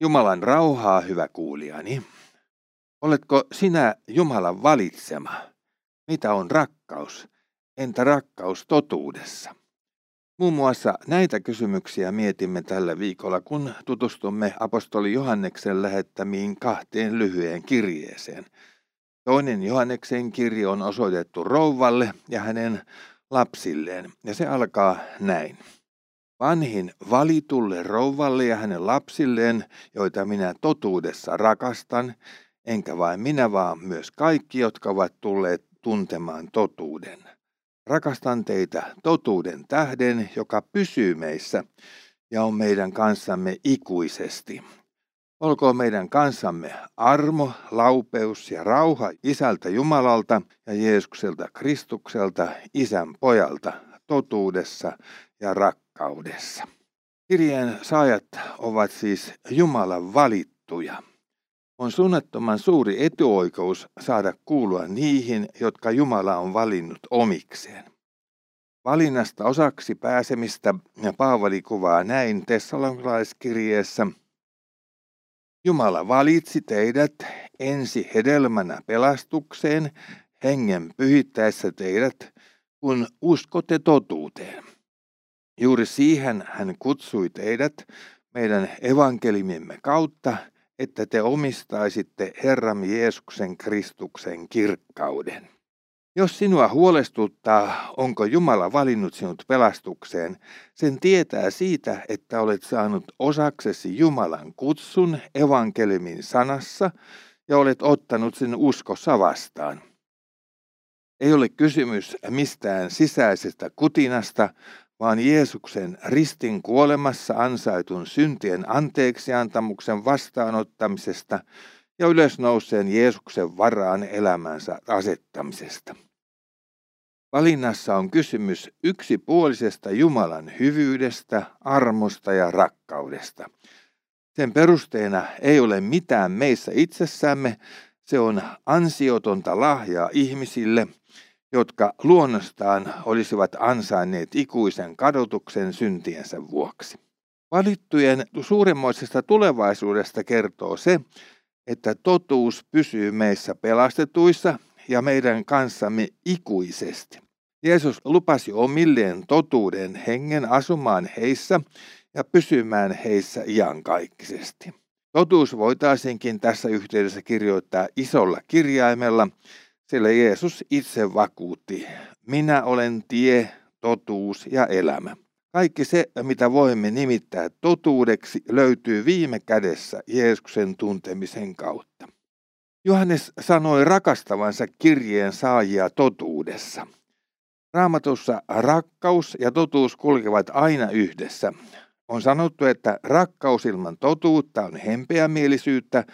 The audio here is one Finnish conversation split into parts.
Jumalan rauhaa, hyvä kuulijani. Oletko sinä Jumalan valitsema? Mitä on rakkaus? Entä rakkaus totuudessa? Muun muassa näitä kysymyksiä mietimme tällä viikolla, kun tutustumme apostoli Johanneksen lähettämiin kahteen lyhyeen kirjeeseen. Toinen Johanneksen kirje on osoitettu rouvalle ja hänen lapsilleen, ja se alkaa näin. Vanhin valitulle rouvalle ja hänen lapsilleen, joita minä totuudessa rakastan, enkä vain minä, vaan myös kaikki, jotka ovat tulleet tuntemaan totuuden. Rakastan teitä totuuden tähden, joka pysyy meissä ja on meidän kanssamme ikuisesti. Olkoon meidän kanssamme armo, laupeus ja rauha Isältä Jumalalta ja Jeesukselta Kristukselta, Isän pojalta, totuudessa ja rakkaudessa. Kirjeen saajat ovat siis Jumalan valittuja. On suunnattoman suuri etuoikeus saada kuulua niihin, jotka Jumala on valinnut omikseen. Valinnasta osaksi pääsemistä Paavali kuvaa näin Tessalonkalaiskirjeessä. Jumala valitsi teidät ensi hedelmänä pelastukseen hengen pyhittäessä teidät, kun uskotte totuuteen. Juuri siihen hän kutsui teidät meidän evankelimiemme kautta, että te omistaisitte Herramme Jeesuksen Kristuksen kirkkauden. Jos sinua huolestuttaa, onko Jumala valinnut sinut pelastukseen, sen tietää siitä, että olet saanut osaksesi Jumalan kutsun evankeliumin sanassa ja olet ottanut sen uskossa vastaan. Ei ole kysymys mistään sisäisestä kutinasta, vaan Jeesuksen ristin kuolemassa ansaitun syntien anteeksiantamuksen vastaanottamisesta ja ylösnouseen Jeesuksen varaan elämänsä asettamisesta. Valinnassa on kysymys yksipuolisesta Jumalan hyvyydestä, armosta ja rakkaudesta. Sen perusteena ei ole mitään meissä itsessämme, se on ansiotonta lahjaa ihmisille – jotka luonnostaan olisivat ansainneet ikuisen kadotuksen syntiensä vuoksi. Valittujen suuremmoisesta tulevaisuudesta kertoo se, että totuus pysyy meissä pelastetuissa ja meidän kanssamme ikuisesti. Jeesus lupasi omilleen totuuden hengen asumaan heissä ja pysymään heissä iankaikkisesti. Totuus voitaisiinkin tässä yhteydessä kirjoittaa isolla kirjaimella, sillä Jeesus itse vakuutti, minä olen tie, totuus ja elämä. Kaikki se, mitä voimme nimittää totuudeksi, löytyy viime kädessä Jeesuksen tuntemisen kautta. Johannes sanoi rakastavansa kirjeen saajia totuudessa. Raamatussa rakkaus ja totuus kulkevat aina yhdessä. On sanottu, että rakkaus ilman totuutta on hempeämielisyyttä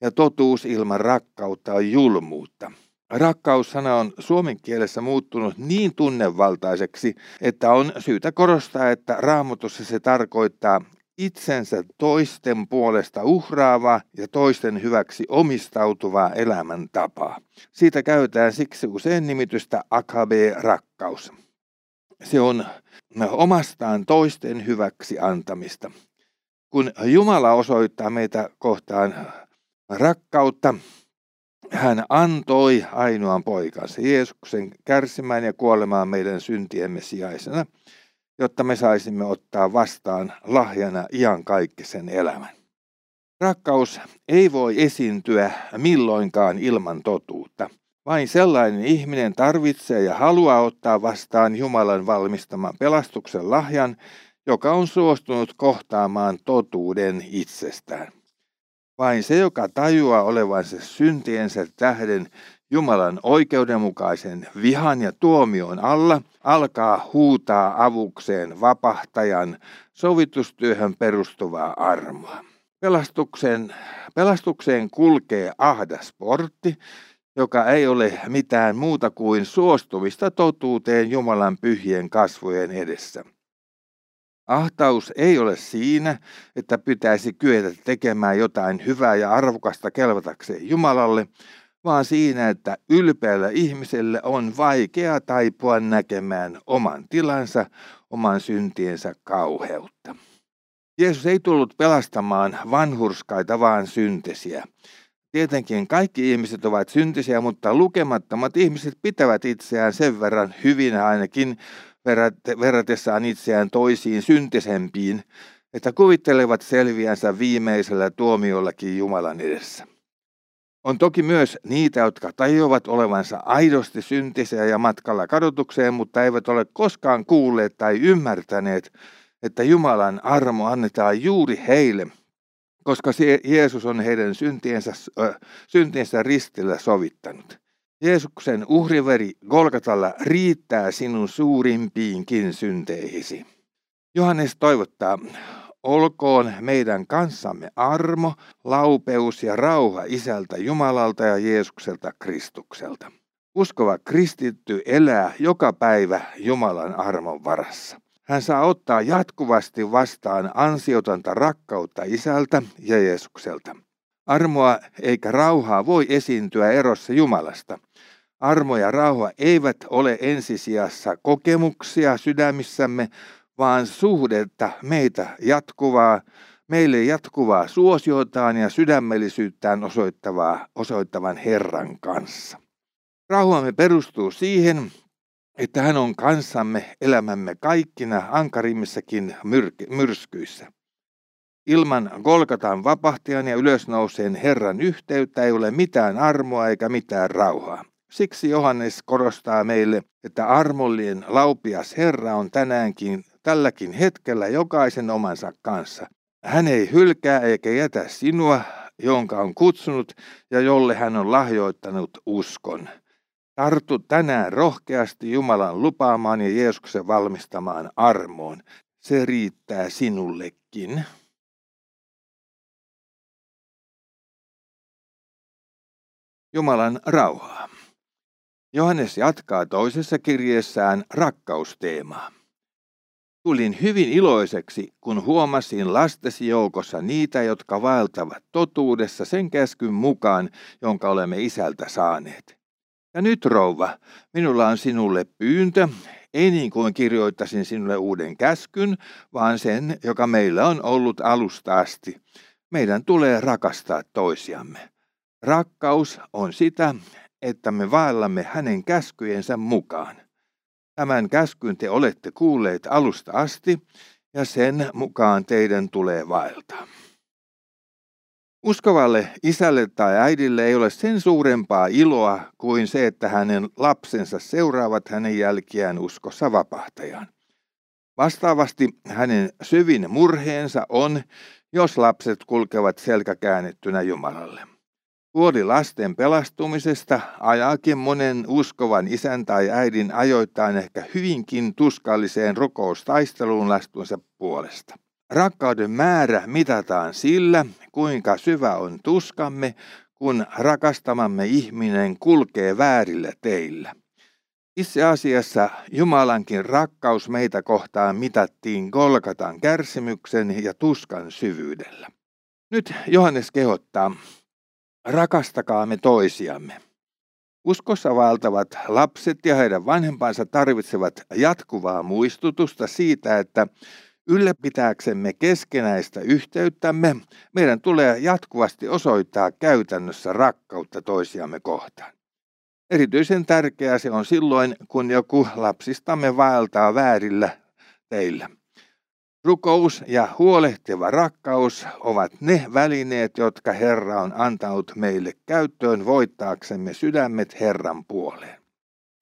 ja totuus ilman rakkautta on julmuutta. Rakkaussana on suomen kielessä muuttunut niin tunnevaltaiseksi, että on syytä korostaa, että raamatussa se tarkoittaa itsensä toisten puolesta uhraavaa ja toisten hyväksi omistautuvaa elämäntapaa. Siitä käytetään siksi usein nimitystä akabe-rakkaus. Se on omastaan toisten hyväksi antamista. Kun Jumala osoittaa meitä kohtaan rakkautta, hän antoi ainoan poikansa Jeesuksen kärsimään ja kuolemaan meidän syntiemme sijaisena, jotta me saisimme ottaa vastaan lahjana iankaikkisen elämän. Rakkaus ei voi esiintyä milloinkaan ilman totuutta. Vain sellainen ihminen tarvitsee ja haluaa ottaa vastaan Jumalan valmistaman pelastuksen lahjan, joka on suostunut kohtaamaan totuuden itsestään. Vain se, joka tajuaa olevansa syntiensä tähden Jumalan oikeudenmukaisen vihan ja tuomion alla, alkaa huutaa avukseen vapahtajan sovitustyöhön perustuvaa armoa. Pelastuksen, pelastukseen kulkee ahdas portti, joka ei ole mitään muuta kuin suostumista totuuteen Jumalan pyhien kasvojen edessä. Ahtaus ei ole siinä, että pitäisi kyetä tekemään jotain hyvää ja arvokasta kelvatakseen Jumalalle, vaan siinä, että ylpeällä ihmiselle on vaikea taipua näkemään oman tilansa, oman syntiensä kauheutta. Jeesus ei tullut pelastamaan vanhurskaita, vaan syntisiä. Tietenkin kaikki ihmiset ovat syntisiä, mutta lukemattomat ihmiset pitävät itseään sen verran hyvinä ainakin verratessaan itseään toisiin syntisempiin, että kuvittelevat selviänsä viimeisellä tuomiollakin Jumalan edessä. On toki myös niitä, jotka tajuavat olevansa aidosti syntisiä ja matkalla kadotukseen, mutta eivät ole koskaan kuulleet tai ymmärtäneet, että Jumalan armo annetaan juuri heille, koska Jeesus on heidän syntiensä, syntiensä ristillä sovittanut. Jeesuksen uhriveri Golgatalla riittää sinun suurimpiinkin synteihisi. Johannes toivottaa, olkoon meidän kanssamme armo, laupeus ja rauha Isältä Jumalalta ja Jeesukselta Kristukselta. Uskova kristitty elää joka päivä Jumalan armon varassa. Hän saa ottaa jatkuvasti vastaan ansiotonta rakkautta Isältä ja Jeesukselta. Armoa eikä rauhaa voi esiintyä erossa Jumalasta. Armo ja rauha eivät ole ensisijassa kokemuksia sydämissämme, vaan suhdetta meitä jatkuvaa, meille jatkuvaa suosiotaan ja sydämellisyyttään osoittavaa, osoittavan Herran kanssa. Rauhamme perustuu siihen, että hän on kanssamme elämämme kaikkina ankarimmissakin myrskyissä. Ilman Golgatan vapahtajan ja ylösnouseen Herran yhteyttä ei ole mitään armoa eikä mitään rauhaa. Siksi Johannes korostaa meille, että armollinen laupias Herra on tänäänkin tälläkin hetkellä jokaisen omansa kanssa. Hän ei hylkää eikä jätä sinua, jonka on kutsunut ja jolle hän on lahjoittanut uskon. Tartu tänään rohkeasti Jumalan lupaamaan ja Jeesuksen valmistamaan armoon. Se riittää sinullekin. Jumalan rauhaa. Johannes jatkaa toisessa kirjeessään rakkausteemaa. Tulin hyvin iloiseksi, kun huomasin lastesi joukossa niitä, jotka vaeltavat totuudessa sen käskyn mukaan, jonka olemme isältä saaneet. Ja nyt rouva, minulla on sinulle pyyntö, ei niin kuin kirjoittasin sinulle uuden käskyn, vaan sen, joka meillä on ollut alusta asti. Meidän tulee rakastaa toisiamme. Rakkaus on sitä, että me vaellamme hänen käskyjensä mukaan. Tämän käskyn te olette kuulleet alusta asti, ja sen mukaan teidän tulee vaeltaa. Uskovalle isälle tai äidille ei ole sen suurempaa iloa kuin se, että hänen lapsensa seuraavat hänen jälkiään uskossa vapahtajaan. Vastaavasti hänen syvin murheensa on, jos lapset kulkevat selkä käännettynä Jumalalle. Huoli lasten pelastumisesta ajaakin monen uskovan isän tai äidin ajoittain ehkä hyvinkin tuskalliseen rukoustaisteluun lastunsa puolesta. Rakkauden määrä mitataan sillä, kuinka syvä on tuskamme, kun rakastamamme ihminen kulkee väärillä teillä. Itse asiassa Jumalankin rakkaus meitä kohtaan mitattiin Golgatan kärsimyksen ja tuskan syvyydellä. Nyt Johannes kehottaa, rakastakaamme toisiamme. Uskossa valtavat lapset ja heidän vanhempansa tarvitsevat jatkuvaa muistutusta siitä, että ylläpitääksemme keskenäistä yhteyttämme, meidän tulee jatkuvasti osoittaa käytännössä rakkautta toisiamme kohtaan. Erityisen tärkeää se on silloin, kun joku lapsistamme vaeltaa väärillä teillä. Rukous ja huolehtiva rakkaus ovat ne välineet, jotka Herra on antanut meille käyttöön voittaaksemme sydämet Herran puoleen.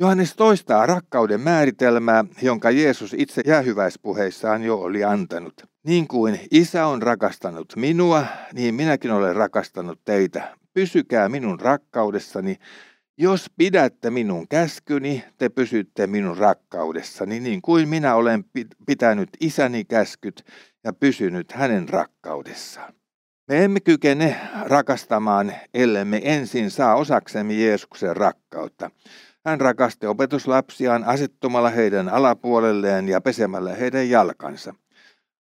Johannes toistaa rakkauden määritelmää, jonka Jeesus itse jäähyväispuheissaan jo oli antanut. Niin kuin isä on rakastanut minua, niin minäkin olen rakastanut teitä. Pysykää minun rakkaudessani, jos pidätte minun käskyni, te pysytte minun rakkaudessani, niin kuin minä olen pitänyt isäni käskyt ja pysynyt hänen rakkaudessaan. Me emme kykene rakastamaan, ellemme ensin saa osaksemme Jeesuksen rakkautta. Hän rakasti opetuslapsiaan asettumalla heidän alapuolelleen ja pesemällä heidän jalkansa.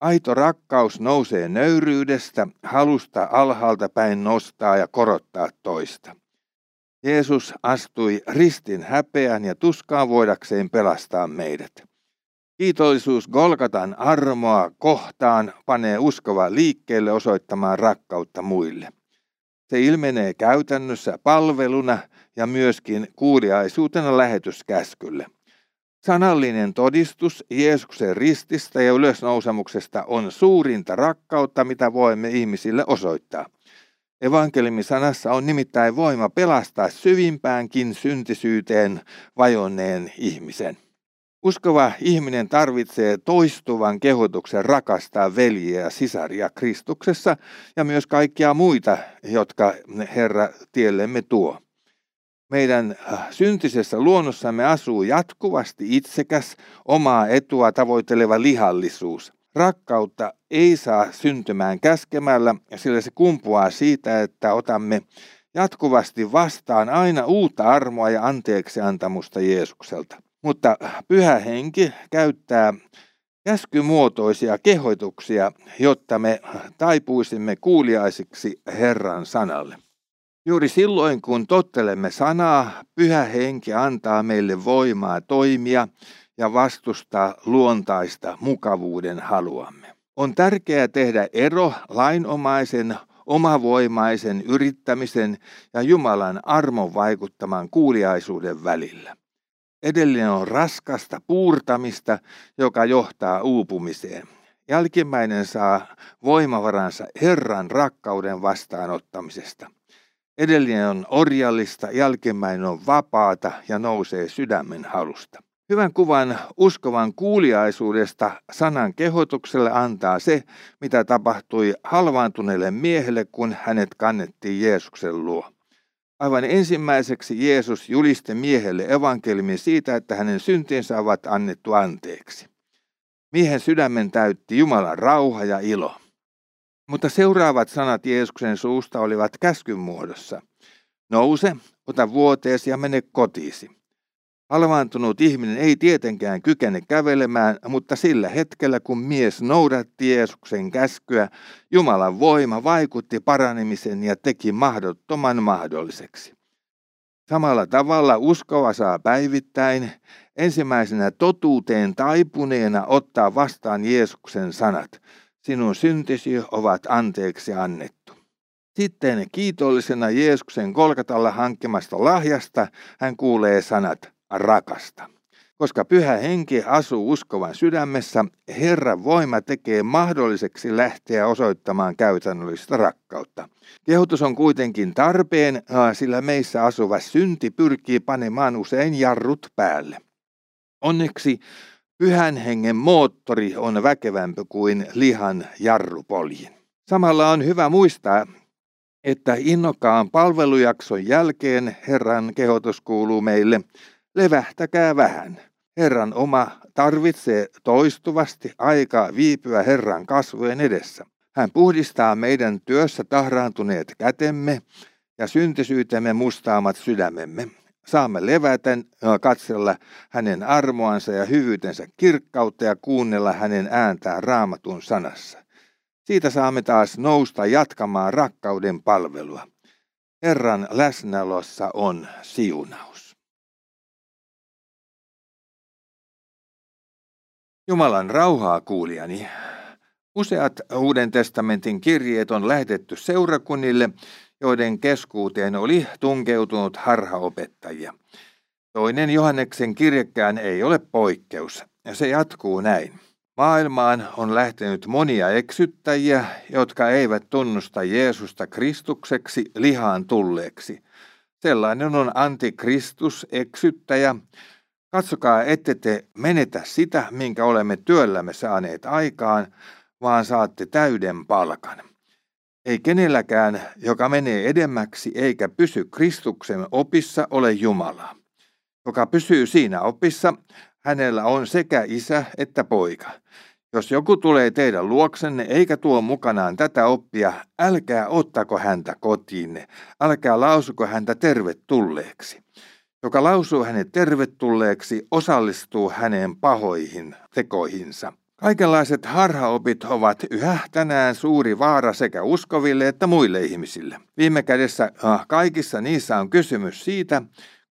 Aito rakkaus nousee nöyryydestä, halusta alhaalta päin nostaa ja korottaa toista. Jeesus astui ristin häpeän ja tuskaan voidakseen pelastaa meidät. Kiitollisuus Golgatan armoa kohtaan panee uskova liikkeelle osoittamaan rakkautta muille. Se ilmenee käytännössä palveluna ja myöskin kuuliaisuutena lähetyskäskylle. Sanallinen todistus Jeesuksen rististä ja ylösnousemuksesta on suurinta rakkautta, mitä voimme ihmisille osoittaa. Evankeliumisanassa on nimittäin voima pelastaa syvimpäänkin syntisyyteen vajonneen ihmisen. Uskova ihminen tarvitsee toistuvan kehotuksen rakastaa veljiä ja sisaria Kristuksessa ja myös kaikkia muita, jotka Herra tiellemme tuo. Meidän äh, syntisessä luonnossamme asuu jatkuvasti itsekäs, omaa etua tavoitteleva lihallisuus. Rakkautta ei saa syntymään käskemällä, sillä se kumpuaa siitä, että otamme jatkuvasti vastaan aina uutta armoa ja anteeksiantamusta Jeesukselta. Mutta pyhä henki käyttää käskymuotoisia kehoituksia, jotta me taipuisimme kuuliaisiksi Herran sanalle. Juuri silloin, kun tottelemme sanaa, pyhä henki antaa meille voimaa toimia ja vastustaa luontaista mukavuuden haluamme. On tärkeää tehdä ero lainomaisen, omavoimaisen yrittämisen ja Jumalan armon vaikuttaman kuuliaisuuden välillä. Edellinen on raskasta puurtamista, joka johtaa uupumiseen. Jälkimmäinen saa voimavaransa Herran rakkauden vastaanottamisesta. Edellinen on orjallista, jälkimmäinen on vapaata ja nousee sydämen halusta. Hyvän kuvan uskovan kuuliaisuudesta sanan kehotukselle antaa se, mitä tapahtui halvaantuneelle miehelle, kun hänet kannettiin Jeesuksen luo. Aivan ensimmäiseksi Jeesus julisti miehelle evankeliumin siitä, että hänen syntinsä ovat annettu anteeksi. Miehen sydämen täytti Jumalan rauha ja ilo. Mutta seuraavat sanat Jeesuksen suusta olivat käskyn muodossa. Nouse, ota vuoteesi ja mene kotiisi. Halvaantunut ihminen ei tietenkään kykene kävelemään, mutta sillä hetkellä kun mies noudatti Jeesuksen käskyä, Jumalan voima vaikutti paranemisen ja teki mahdottoman mahdolliseksi. Samalla tavalla uskova saa päivittäin ensimmäisenä totuuteen taipuneena ottaa vastaan Jeesuksen sanat. Sinun syntisi ovat anteeksi annettu. Sitten kiitollisena Jeesuksen kolkatalla hankkimasta lahjasta hän kuulee sanat – rakasta. Koska pyhä henki asuu uskovan sydämessä, Herran voima tekee mahdolliseksi lähteä osoittamaan käytännöllistä rakkautta. Kehotus on kuitenkin tarpeen, sillä meissä asuva synti pyrkii panemaan usein jarrut päälle. Onneksi pyhän hengen moottori on väkevämpi kuin lihan jarrupoljin. Samalla on hyvä muistaa, että innokkaan palvelujakson jälkeen Herran kehotus kuuluu meille – levähtäkää vähän. Herran oma tarvitsee toistuvasti aikaa viipyä Herran kasvojen edessä. Hän puhdistaa meidän työssä tahraantuneet kätemme ja syntisyytemme mustaamat sydämemme. Saamme levätä katsella hänen armoansa ja hyvyytensä kirkkautta ja kuunnella hänen ääntään raamatun sanassa. Siitä saamme taas nousta jatkamaan rakkauden palvelua. Herran läsnäolossa on siunaus. Jumalan rauhaa kuulijani. Useat Uuden testamentin kirjeet on lähetetty seurakunnille, joiden keskuuteen oli tunkeutunut harhaopettajia. Toinen Johanneksen kirjekään ei ole poikkeus, ja se jatkuu näin. Maailmaan on lähtenyt monia eksyttäjiä, jotka eivät tunnusta Jeesusta Kristukseksi lihaan tulleeksi. Sellainen on antikristus, eksyttäjä, Katsokaa, ette te menetä sitä, minkä olemme työllämme saaneet aikaan, vaan saatte täyden palkan. Ei kenelläkään, joka menee edemmäksi eikä pysy Kristuksen opissa, ole Jumalaa. Joka pysyy siinä opissa, hänellä on sekä isä että poika. Jos joku tulee teidän luoksenne eikä tuo mukanaan tätä oppia, älkää ottako häntä kotiinne, älkää lausuko häntä tervetulleeksi joka lausuu hänet tervetulleeksi, osallistuu hänen pahoihin tekoihinsa. Kaikenlaiset harhaopit ovat yhä tänään suuri vaara sekä uskoville että muille ihmisille. Viime kädessä äh, kaikissa niissä on kysymys siitä,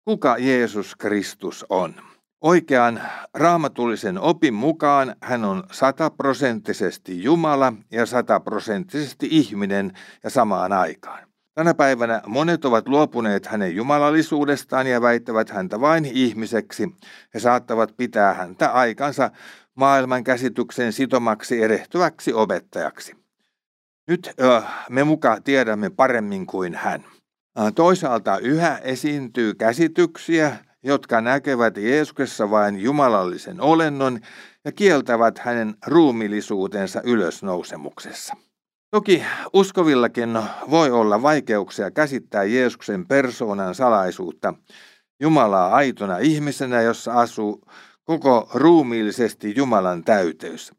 kuka Jeesus Kristus on. Oikean raamatullisen opin mukaan hän on sataprosenttisesti Jumala ja sataprosenttisesti ihminen ja samaan aikaan. Tänä päivänä monet ovat luopuneet hänen jumalallisuudestaan ja väittävät häntä vain ihmiseksi. He saattavat pitää häntä aikansa maailman käsityksen sitomaksi erehtyväksi opettajaksi. Nyt me mukaan tiedämme paremmin kuin hän. Toisaalta yhä esiintyy käsityksiä, jotka näkevät Jeesuksessa vain jumalallisen olennon ja kieltävät hänen ruumillisuutensa ylösnousemuksessa. Toki uskovillakin voi olla vaikeuksia käsittää Jeesuksen persoonan salaisuutta Jumalaa aitona ihmisenä, jossa asuu koko ruumiillisesti Jumalan täyteys.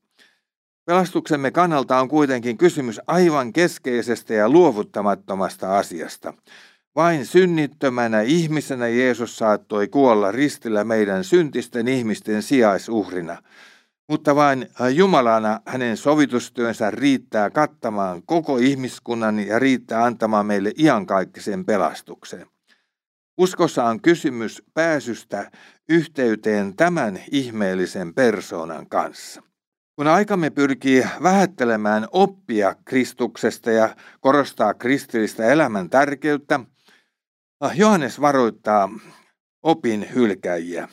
Pelastuksemme kannalta on kuitenkin kysymys aivan keskeisestä ja luovuttamattomasta asiasta. Vain synnittömänä ihmisenä Jeesus saattoi kuolla ristillä meidän syntisten ihmisten sijaisuhrina – mutta vain äh, Jumalana hänen sovitustyönsä riittää kattamaan koko ihmiskunnan ja riittää antamaan meille iankaikkisen pelastuksen. Uskossa on kysymys pääsystä yhteyteen tämän ihmeellisen persoonan kanssa. Kun aikamme pyrkii vähättelemään oppia Kristuksesta ja korostaa kristillistä elämän tärkeyttä, äh, Johannes varoittaa opin hylkäjiä.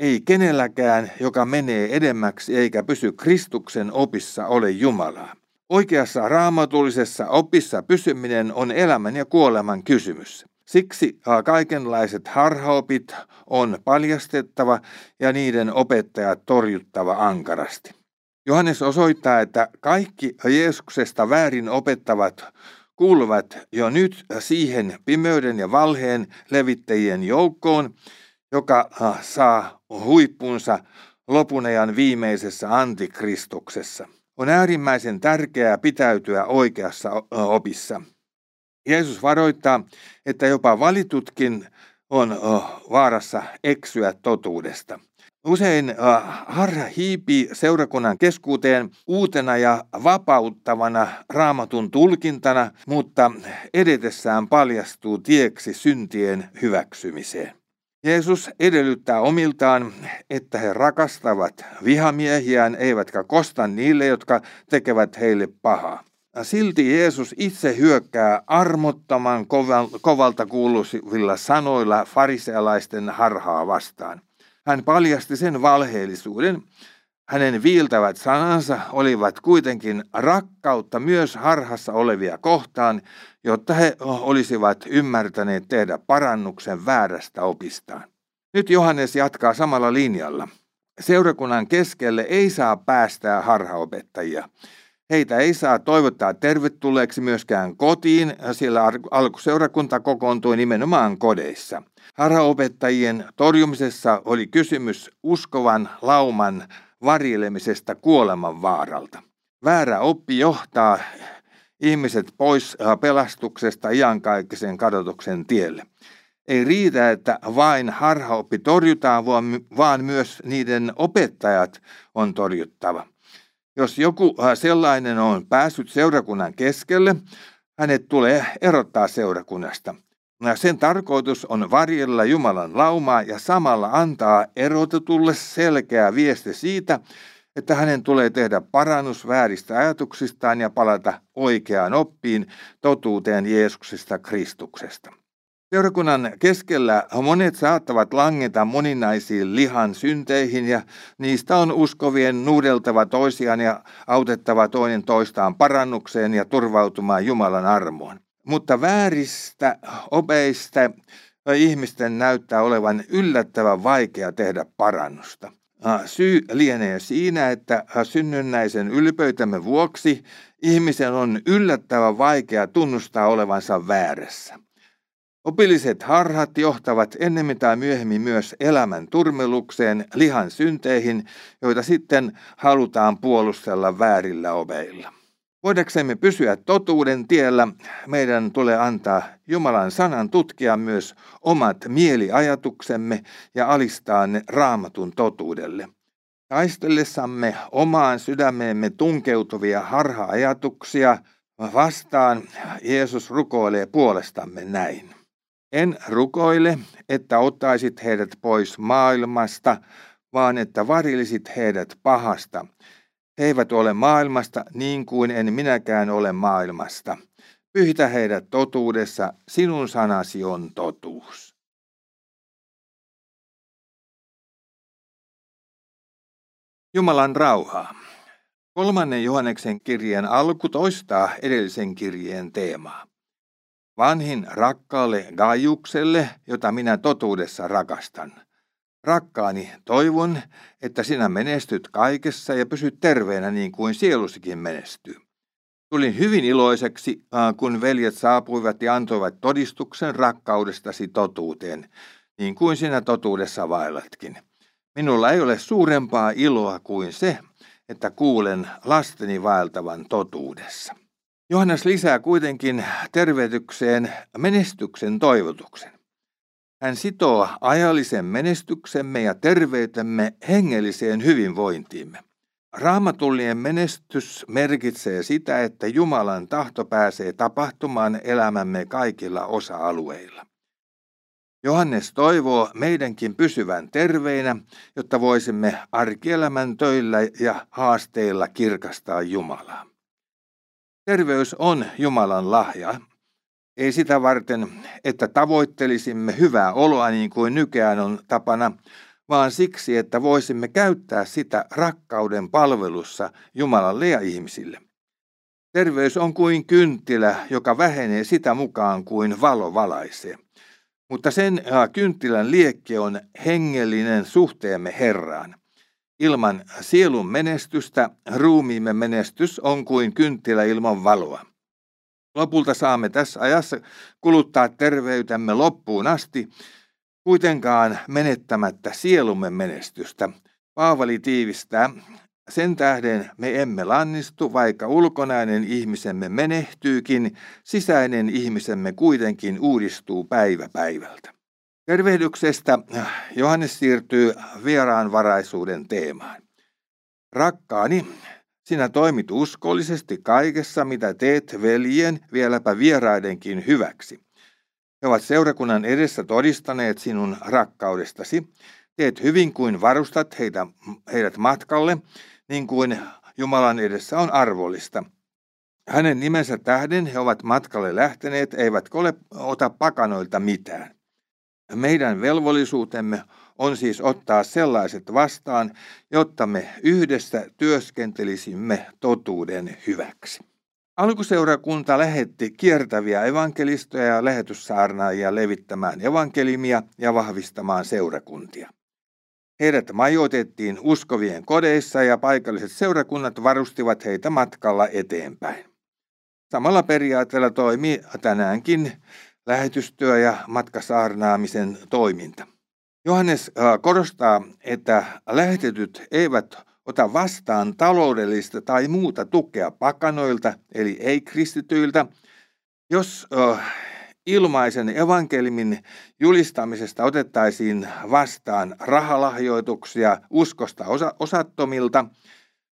Ei kenelläkään, joka menee edemmäksi eikä pysy Kristuksen opissa, ole Jumalaa. Oikeassa raamatullisessa opissa pysyminen on elämän ja kuoleman kysymys. Siksi kaikenlaiset harhaopit on paljastettava ja niiden opettajat torjuttava ankarasti. Johannes osoittaa, että kaikki Jeesuksesta väärin opettavat kuuluvat jo nyt siihen pimeyden ja valheen levittäjien joukkoon, joka äh, saa huippunsa lopun ajan viimeisessä antikristuksessa. On äärimmäisen tärkeää pitäytyä oikeassa opissa. Jeesus varoittaa, että jopa valitutkin on vaarassa eksyä totuudesta. Usein harha hiipii seurakunnan keskuuteen uutena ja vapauttavana raamatun tulkintana, mutta edetessään paljastuu tieksi syntien hyväksymiseen. Jeesus edellyttää omiltaan, että he rakastavat vihamiehiään, eivätkä kosta niille, jotka tekevät heille pahaa. Silti Jeesus itse hyökkää armottoman kovalta kuuluvilla sanoilla farisealaisten harhaa vastaan. Hän paljasti sen valheellisuuden, hänen viiltävät sanansa olivat kuitenkin rakkautta myös harhassa olevia kohtaan, jotta he olisivat ymmärtäneet tehdä parannuksen väärästä opistaan. Nyt Johannes jatkaa samalla linjalla. Seurakunnan keskelle ei saa päästää harhaopettajia. Heitä ei saa toivottaa tervetulleeksi myöskään kotiin, sillä alkuseurakunta kokoontui nimenomaan kodeissa. Harhaopettajien torjumisessa oli kysymys uskovan lauman varjelemisesta kuoleman vaaralta. Väärä oppi johtaa ihmiset pois äh, pelastuksesta iankaikkisen kadotuksen tielle. Ei riitä, että vain harhaoppi torjutaan, vaan myös niiden opettajat on torjuttava. Jos joku äh, sellainen on päässyt seurakunnan keskelle, hänet tulee erottaa seurakunnasta. Sen tarkoitus on varjella Jumalan laumaa ja samalla antaa erotetulle selkeä viesti siitä, että hänen tulee tehdä parannus vääristä ajatuksistaan ja palata oikeaan oppiin totuuteen Jeesuksesta Kristuksesta. Seurakunnan keskellä monet saattavat langeta moninaisiin lihan synteihin ja niistä on uskovien nuudeltava toisiaan ja autettava toinen toistaan parannukseen ja turvautumaan Jumalan armoon. Mutta vääristä opeista ihmisten näyttää olevan yllättävän vaikea tehdä parannusta. Syy lienee siinä, että synnynnäisen ylpeytämme vuoksi ihmisen on yllättävän vaikea tunnustaa olevansa väärässä. Opilliset harhat johtavat ennemmin tai myöhemmin myös elämän turmelukseen, lihan synteihin, joita sitten halutaan puolustella väärillä oveilla. Voidaksemme pysyä totuuden tiellä, meidän tulee antaa Jumalan sanan tutkia myös omat mieliajatuksemme ja alistaa ne raamatun totuudelle. Taistellessamme omaan sydämeemme tunkeutuvia harha-ajatuksia vastaan Jeesus rukoilee puolestamme näin. En rukoile, että ottaisit heidät pois maailmasta, vaan että varilisit heidät pahasta. Eivät ole maailmasta niin kuin en minäkään ole maailmasta. Pyhitä heidät totuudessa, sinun sanasi on totuus. Jumalan rauhaa. Kolmannen Johanneksen kirjeen alku toistaa edellisen kirjeen teemaa. Vanhin rakkaalle Gajukselle, jota minä totuudessa rakastan. Rakkaani, toivon, että sinä menestyt kaikessa ja pysyt terveenä niin kuin sielusikin menestyy. Tulin hyvin iloiseksi, kun veljet saapuivat ja antoivat todistuksen rakkaudestasi totuuteen, niin kuin sinä totuudessa vaellatkin. Minulla ei ole suurempaa iloa kuin se, että kuulen lasteni vaeltavan totuudessa. Johannes lisää kuitenkin tervehdykseen menestyksen toivotuksen. Hän sitoo ajallisen menestyksemme ja terveytemme hengelliseen hyvinvointiimme. Raamatullien menestys merkitsee sitä, että Jumalan tahto pääsee tapahtumaan elämämme kaikilla osa-alueilla. Johannes toivoo meidänkin pysyvän terveinä, jotta voisimme arkielämän töillä ja haasteilla kirkastaa Jumalaa. Terveys on Jumalan lahja. Ei sitä varten, että tavoittelisimme hyvää oloa niin kuin nykyään on tapana, vaan siksi, että voisimme käyttää sitä rakkauden palvelussa Jumalalle ja ihmisille. Terveys on kuin kynttilä, joka vähenee sitä mukaan kuin valo valaisee. Mutta sen kynttilän liekki on hengellinen suhteemme Herraan. Ilman sielun menestystä ruumiimme menestys on kuin kynttilä ilman valoa. Lopulta saamme tässä ajassa kuluttaa terveytemme loppuun asti, kuitenkaan menettämättä sielumme menestystä. Paavali tiivistää, sen tähden me emme lannistu, vaikka ulkonainen ihmisemme menehtyykin, sisäinen ihmisemme kuitenkin uudistuu päivä päivältä. Tervehdyksestä Johannes siirtyy vieraanvaraisuuden teemaan. Rakkaani, sinä toimit uskollisesti kaikessa, mitä teet veljen, vieläpä vieraidenkin hyväksi. He ovat seurakunnan edessä todistaneet sinun rakkaudestasi. Teet hyvin kuin varustat heitä, heidät matkalle, niin kuin Jumalan edessä on arvollista. Hänen nimensä tähden he ovat matkalle lähteneet, eivätkä ole ota pakanoilta mitään. Meidän velvollisuutemme on siis ottaa sellaiset vastaan, jotta me yhdessä työskentelisimme totuuden hyväksi. Alkuseurakunta lähetti kiertäviä evankelistoja ja lähetyssaarnaajia levittämään evankelimia ja vahvistamaan seurakuntia. Heidät majoitettiin uskovien kodeissa ja paikalliset seurakunnat varustivat heitä matkalla eteenpäin. Samalla periaatteella toimii tänäänkin lähetystyö ja matkasaarnaamisen toiminta. Johannes korostaa, että lähetetyt eivät ota vastaan taloudellista tai muuta tukea pakanoilta, eli ei-kristityiltä, jos ilmaisen evankelimin julistamisesta otettaisiin vastaan rahalahjoituksia uskosta osa- osattomilta,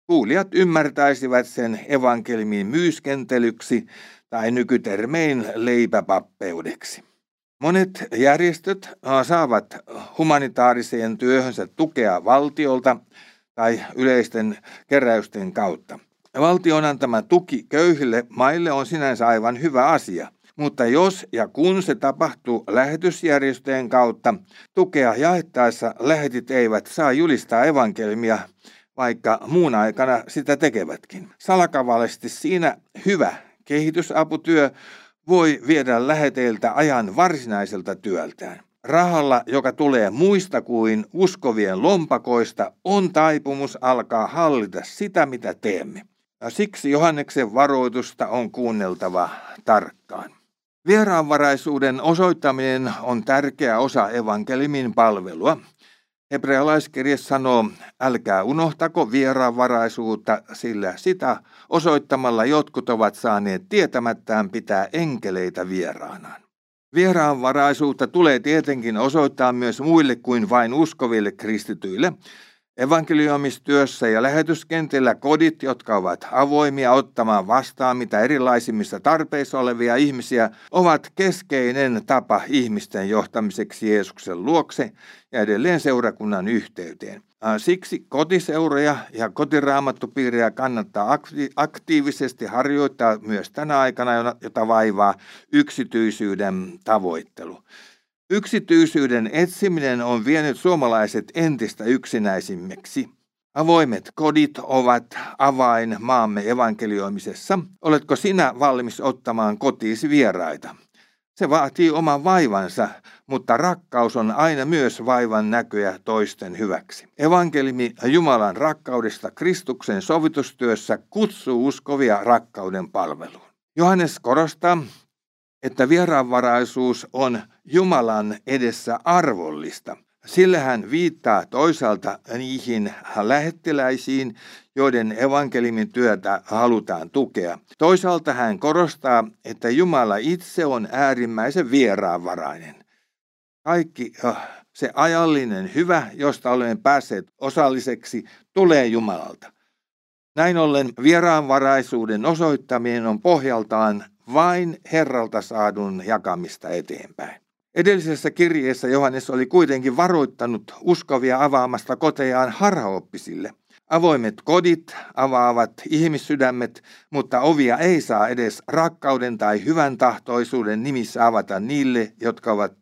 kuulijat ymmärtäisivät sen evankelimin myyskentelyksi tai nykytermein leipäpappeudeksi. Monet järjestöt saavat humanitaariseen työhönsä tukea valtiolta tai yleisten keräysten kautta. Valtion antama tuki köyhille maille on sinänsä aivan hyvä asia, mutta jos ja kun se tapahtuu lähetysjärjestöjen kautta, tukea jaettaessa lähetit eivät saa julistaa evankelmia, vaikka muun aikana sitä tekevätkin. Salakavallisesti siinä hyvä kehitysaputyö voi viedä läheteiltä ajan varsinaiselta työltään. Rahalla, joka tulee muista kuin uskovien lompakoista, on taipumus alkaa hallita sitä, mitä teemme. Ja siksi Johanneksen varoitusta on kuunneltava tarkkaan. Vieraanvaraisuuden osoittaminen on tärkeä osa evankelimin palvelua. Hebrealaiskirje sanoo, älkää unohtako vieraanvaraisuutta, sillä sitä osoittamalla jotkut ovat saaneet tietämättään pitää enkeleitä vieraanaan. Vieraanvaraisuutta tulee tietenkin osoittaa myös muille kuin vain uskoville kristityille. Evankelioimistyössä ja lähetyskentillä kodit, jotka ovat avoimia ottamaan vastaan mitä erilaisimmissa tarpeissa olevia ihmisiä, ovat keskeinen tapa ihmisten johtamiseksi Jeesuksen luokse ja edelleen seurakunnan yhteyteen. Siksi kotiseuroja ja kotiraamattupiirejä kannattaa aktiivisesti harjoittaa myös tänä aikana, jota vaivaa yksityisyyden tavoittelu. Yksityisyyden etsiminen on vienyt suomalaiset entistä yksinäisimmiksi. Avoimet kodit ovat avain maamme evankelioimisessa. Oletko sinä valmis ottamaan kotiisi vieraita? Se vaatii oman vaivansa, mutta rakkaus on aina myös vaivan näköjä toisten hyväksi. Evankelimi Jumalan rakkaudesta Kristuksen sovitustyössä kutsuu uskovia rakkauden palveluun. Johannes korostaa, että vieraanvaraisuus on Jumalan edessä arvollista. Sillä hän viittaa toisaalta niihin lähettiläisiin, joiden evankelimin työtä halutaan tukea. Toisaalta hän korostaa, että Jumala itse on äärimmäisen vieraanvarainen. Kaikki se ajallinen hyvä, josta olemme päässeet osalliseksi, tulee Jumalalta. Näin ollen vieraanvaraisuuden osoittaminen on pohjaltaan vain Herralta saadun jakamista eteenpäin. Edellisessä kirjeessä Johannes oli kuitenkin varoittanut uskovia avaamasta kotejaan harhaoppisille. Avoimet kodit avaavat ihmissydämet, mutta ovia ei saa edes rakkauden tai hyvän tahtoisuuden nimissä avata niille, jotka ovat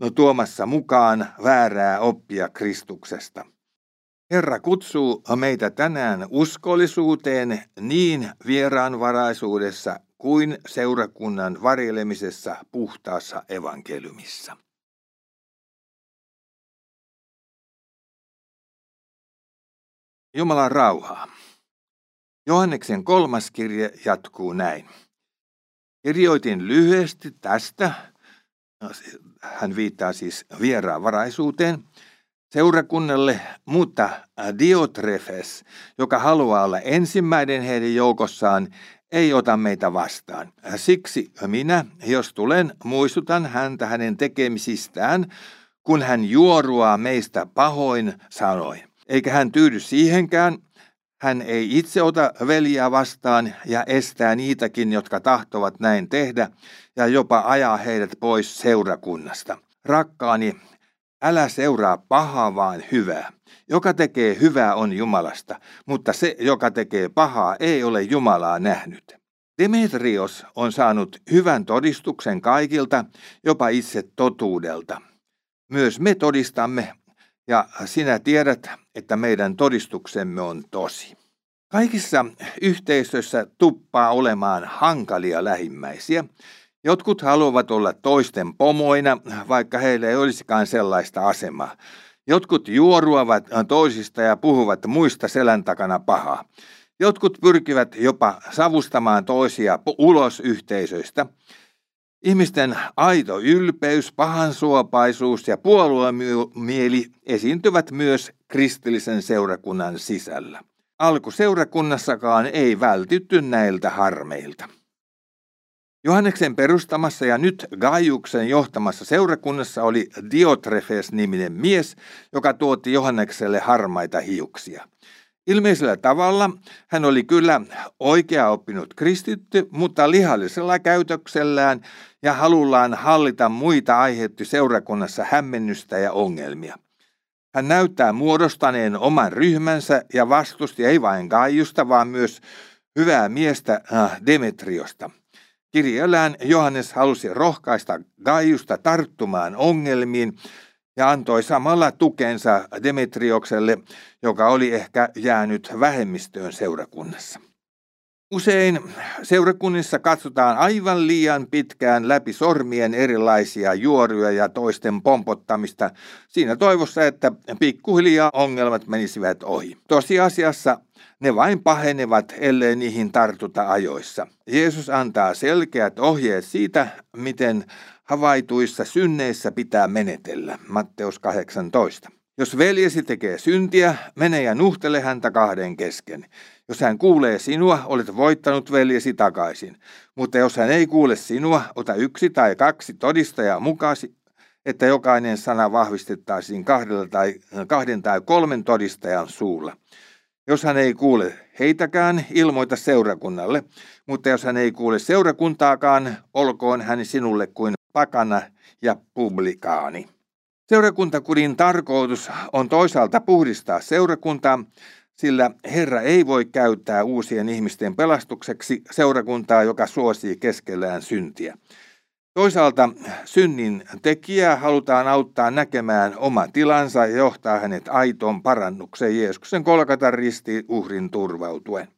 no, tuomassa mukaan väärää oppia Kristuksesta. Herra kutsuu meitä tänään uskollisuuteen niin vieraanvaraisuudessa kuin seurakunnan varjelemisessa puhtaassa evankeliumissa. Jumalan rauhaa. Johanneksen kolmas kirje jatkuu näin. Kirjoitin lyhyesti tästä, no, hän viittaa siis vieraanvaraisuuteen, seurakunnalle, mutta Diotrefes, joka haluaa olla ensimmäinen heidän joukossaan, ei ota meitä vastaan. Siksi minä, jos tulen, muistutan häntä hänen tekemisistään, kun hän juoruaa meistä pahoin sanoin. Eikä hän tyydy siihenkään, hän ei itse ota veliä vastaan ja estää niitäkin, jotka tahtovat näin tehdä, ja jopa ajaa heidät pois seurakunnasta. Rakkaani, älä seuraa pahaa, vaan hyvää. Joka tekee hyvää on Jumalasta, mutta se, joka tekee pahaa, ei ole Jumalaa nähnyt. Demetrios on saanut hyvän todistuksen kaikilta, jopa itse totuudelta. Myös me todistamme, ja sinä tiedät, että meidän todistuksemme on tosi. Kaikissa yhteisöissä tuppaa olemaan hankalia lähimmäisiä. Jotkut haluavat olla toisten pomoina, vaikka heillä ei olisikaan sellaista asemaa. Jotkut juoruavat toisista ja puhuvat muista selän takana pahaa. Jotkut pyrkivät jopa savustamaan toisia ulos yhteisöistä. Ihmisten aito ylpeys, pahansuopaisuus ja puoluemieli esiintyvät myös kristillisen seurakunnan sisällä. Alkuseurakunnassakaan ei vältytty näiltä harmeilta. Johanneksen perustamassa ja nyt Gaiuksen johtamassa seurakunnassa oli Diotrefes-niminen mies, joka tuotti Johannekselle harmaita hiuksia. Ilmeisellä tavalla hän oli kyllä oikea oppinut kristitty, mutta lihallisella käytöksellään ja halullaan hallita muita aiheutti seurakunnassa hämmennystä ja ongelmia. Hän näyttää muodostaneen oman ryhmänsä ja vastusti ei vain Gaiusta, vaan myös hyvää miestä äh, Demetriosta – Kirjellään Johannes halusi rohkaista Gaiusta tarttumaan ongelmiin ja antoi samalla tukensa Demetriokselle, joka oli ehkä jäänyt vähemmistöön seurakunnassa. Usein seurakunnissa katsotaan aivan liian pitkään läpi sormien erilaisia juoruja ja toisten pompottamista siinä toivossa, että pikkuhiljaa ongelmat menisivät ohi. Tosiasiassa ne vain pahenevat, ellei niihin tartuta ajoissa. Jeesus antaa selkeät ohjeet siitä, miten havaituissa synneissä pitää menetellä. Matteus 18. Jos veljesi tekee syntiä, mene ja nuhtele häntä kahden kesken. Jos hän kuulee sinua, olet voittanut veljesi takaisin. Mutta jos hän ei kuule sinua, ota yksi tai kaksi todistajaa mukasi että jokainen sana vahvistettaisiin kahdella tai, kahden tai kolmen todistajan suulla. Jos hän ei kuule heitäkään, ilmoita seurakunnalle, mutta jos hän ei kuule seurakuntaakaan, olkoon hän sinulle kuin pakana ja publikaani. Seurakuntakurin tarkoitus on toisaalta puhdistaa seurakuntaa, sillä Herra ei voi käyttää uusien ihmisten pelastukseksi seurakuntaa, joka suosii keskellään syntiä. Toisaalta synnin tekijää halutaan auttaa näkemään oma tilansa ja johtaa hänet aitoon parannukseen Jeesuksen kolkatan risti uhrin turvautuen.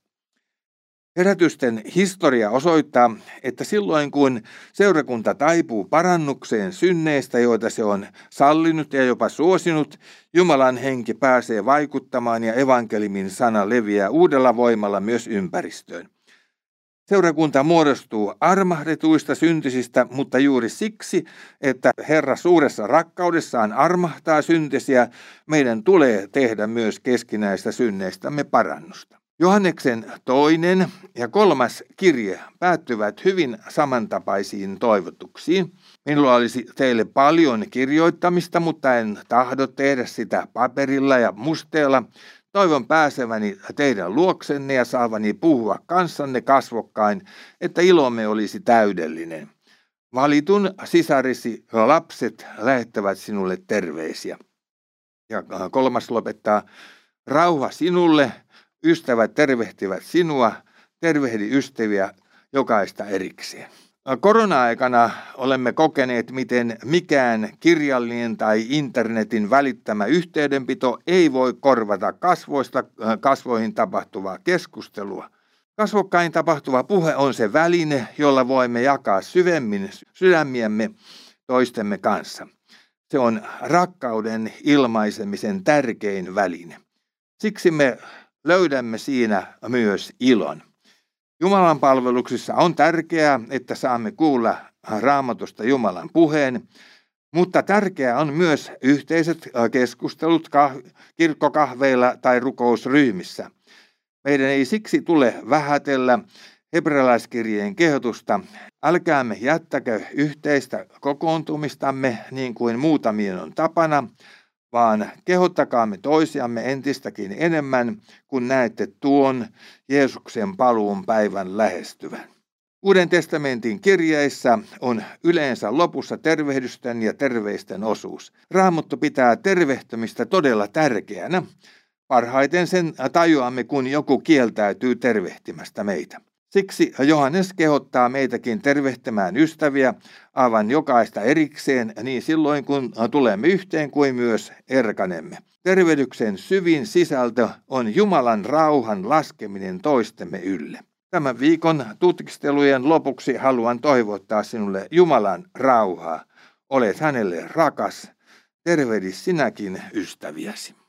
Herätysten historia osoittaa, että silloin kun seurakunta taipuu parannukseen synneistä, joita se on sallinut ja jopa suosinut, Jumalan henki pääsee vaikuttamaan ja evankelimin sana leviää uudella voimalla myös ympäristöön. Seurakunta muodostuu armahdetuista syntisistä, mutta juuri siksi, että Herra suuressa rakkaudessaan armahtaa syntisiä, meidän tulee tehdä myös keskinäistä synneistämme parannusta. Johanneksen toinen ja kolmas kirje päättyvät hyvin samantapaisiin toivotuksiin. Minulla olisi teille paljon kirjoittamista, mutta en tahdo tehdä sitä paperilla ja musteella. Toivon pääseväni teidän luoksenne ja saavani puhua kanssanne kasvokkain, että ilomme olisi täydellinen. Valitun sisarisi lapset lähettävät sinulle terveisiä. Ja kolmas lopettaa, rauha sinulle, Ystävät tervehtivät sinua, tervehdi ystäviä jokaista erikseen. Korona-aikana olemme kokeneet, miten mikään kirjallinen tai internetin välittämä yhteydenpito ei voi korvata kasvoista kasvoihin tapahtuvaa keskustelua. Kasvokkain tapahtuva puhe on se väline, jolla voimme jakaa syvemmin sydämiemme toistemme kanssa. Se on rakkauden ilmaisemisen tärkein väline. Siksi me löydämme siinä myös ilon. Jumalan palveluksissa on tärkeää, että saamme kuulla raamatusta Jumalan puheen, mutta tärkeää on myös yhteiset keskustelut kirkkokahveilla tai rukousryhmissä. Meidän ei siksi tule vähätellä hebrealaiskirjeen kehotusta, älkäämme jättäkö yhteistä kokoontumistamme niin kuin muutamien on tapana, vaan kehottakaamme toisiamme entistäkin enemmän, kun näette tuon Jeesuksen paluun päivän lähestyvän. Uuden testamentin kirjeissä on yleensä lopussa tervehdysten ja terveisten osuus. Raamattu pitää tervehtymistä todella tärkeänä. Parhaiten sen tajuamme, kun joku kieltäytyy tervehtimästä meitä. Siksi Johannes kehottaa meitäkin tervehtämään ystäviä aivan jokaista erikseen niin silloin kun tulemme yhteen kuin myös erkanemme. Tervehdyksen syvin sisältö on Jumalan rauhan laskeminen toistemme ylle. Tämän viikon tutkistelujen lopuksi haluan toivottaa sinulle Jumalan rauhaa. Olet hänelle rakas. Tervehdi sinäkin ystäviäsi.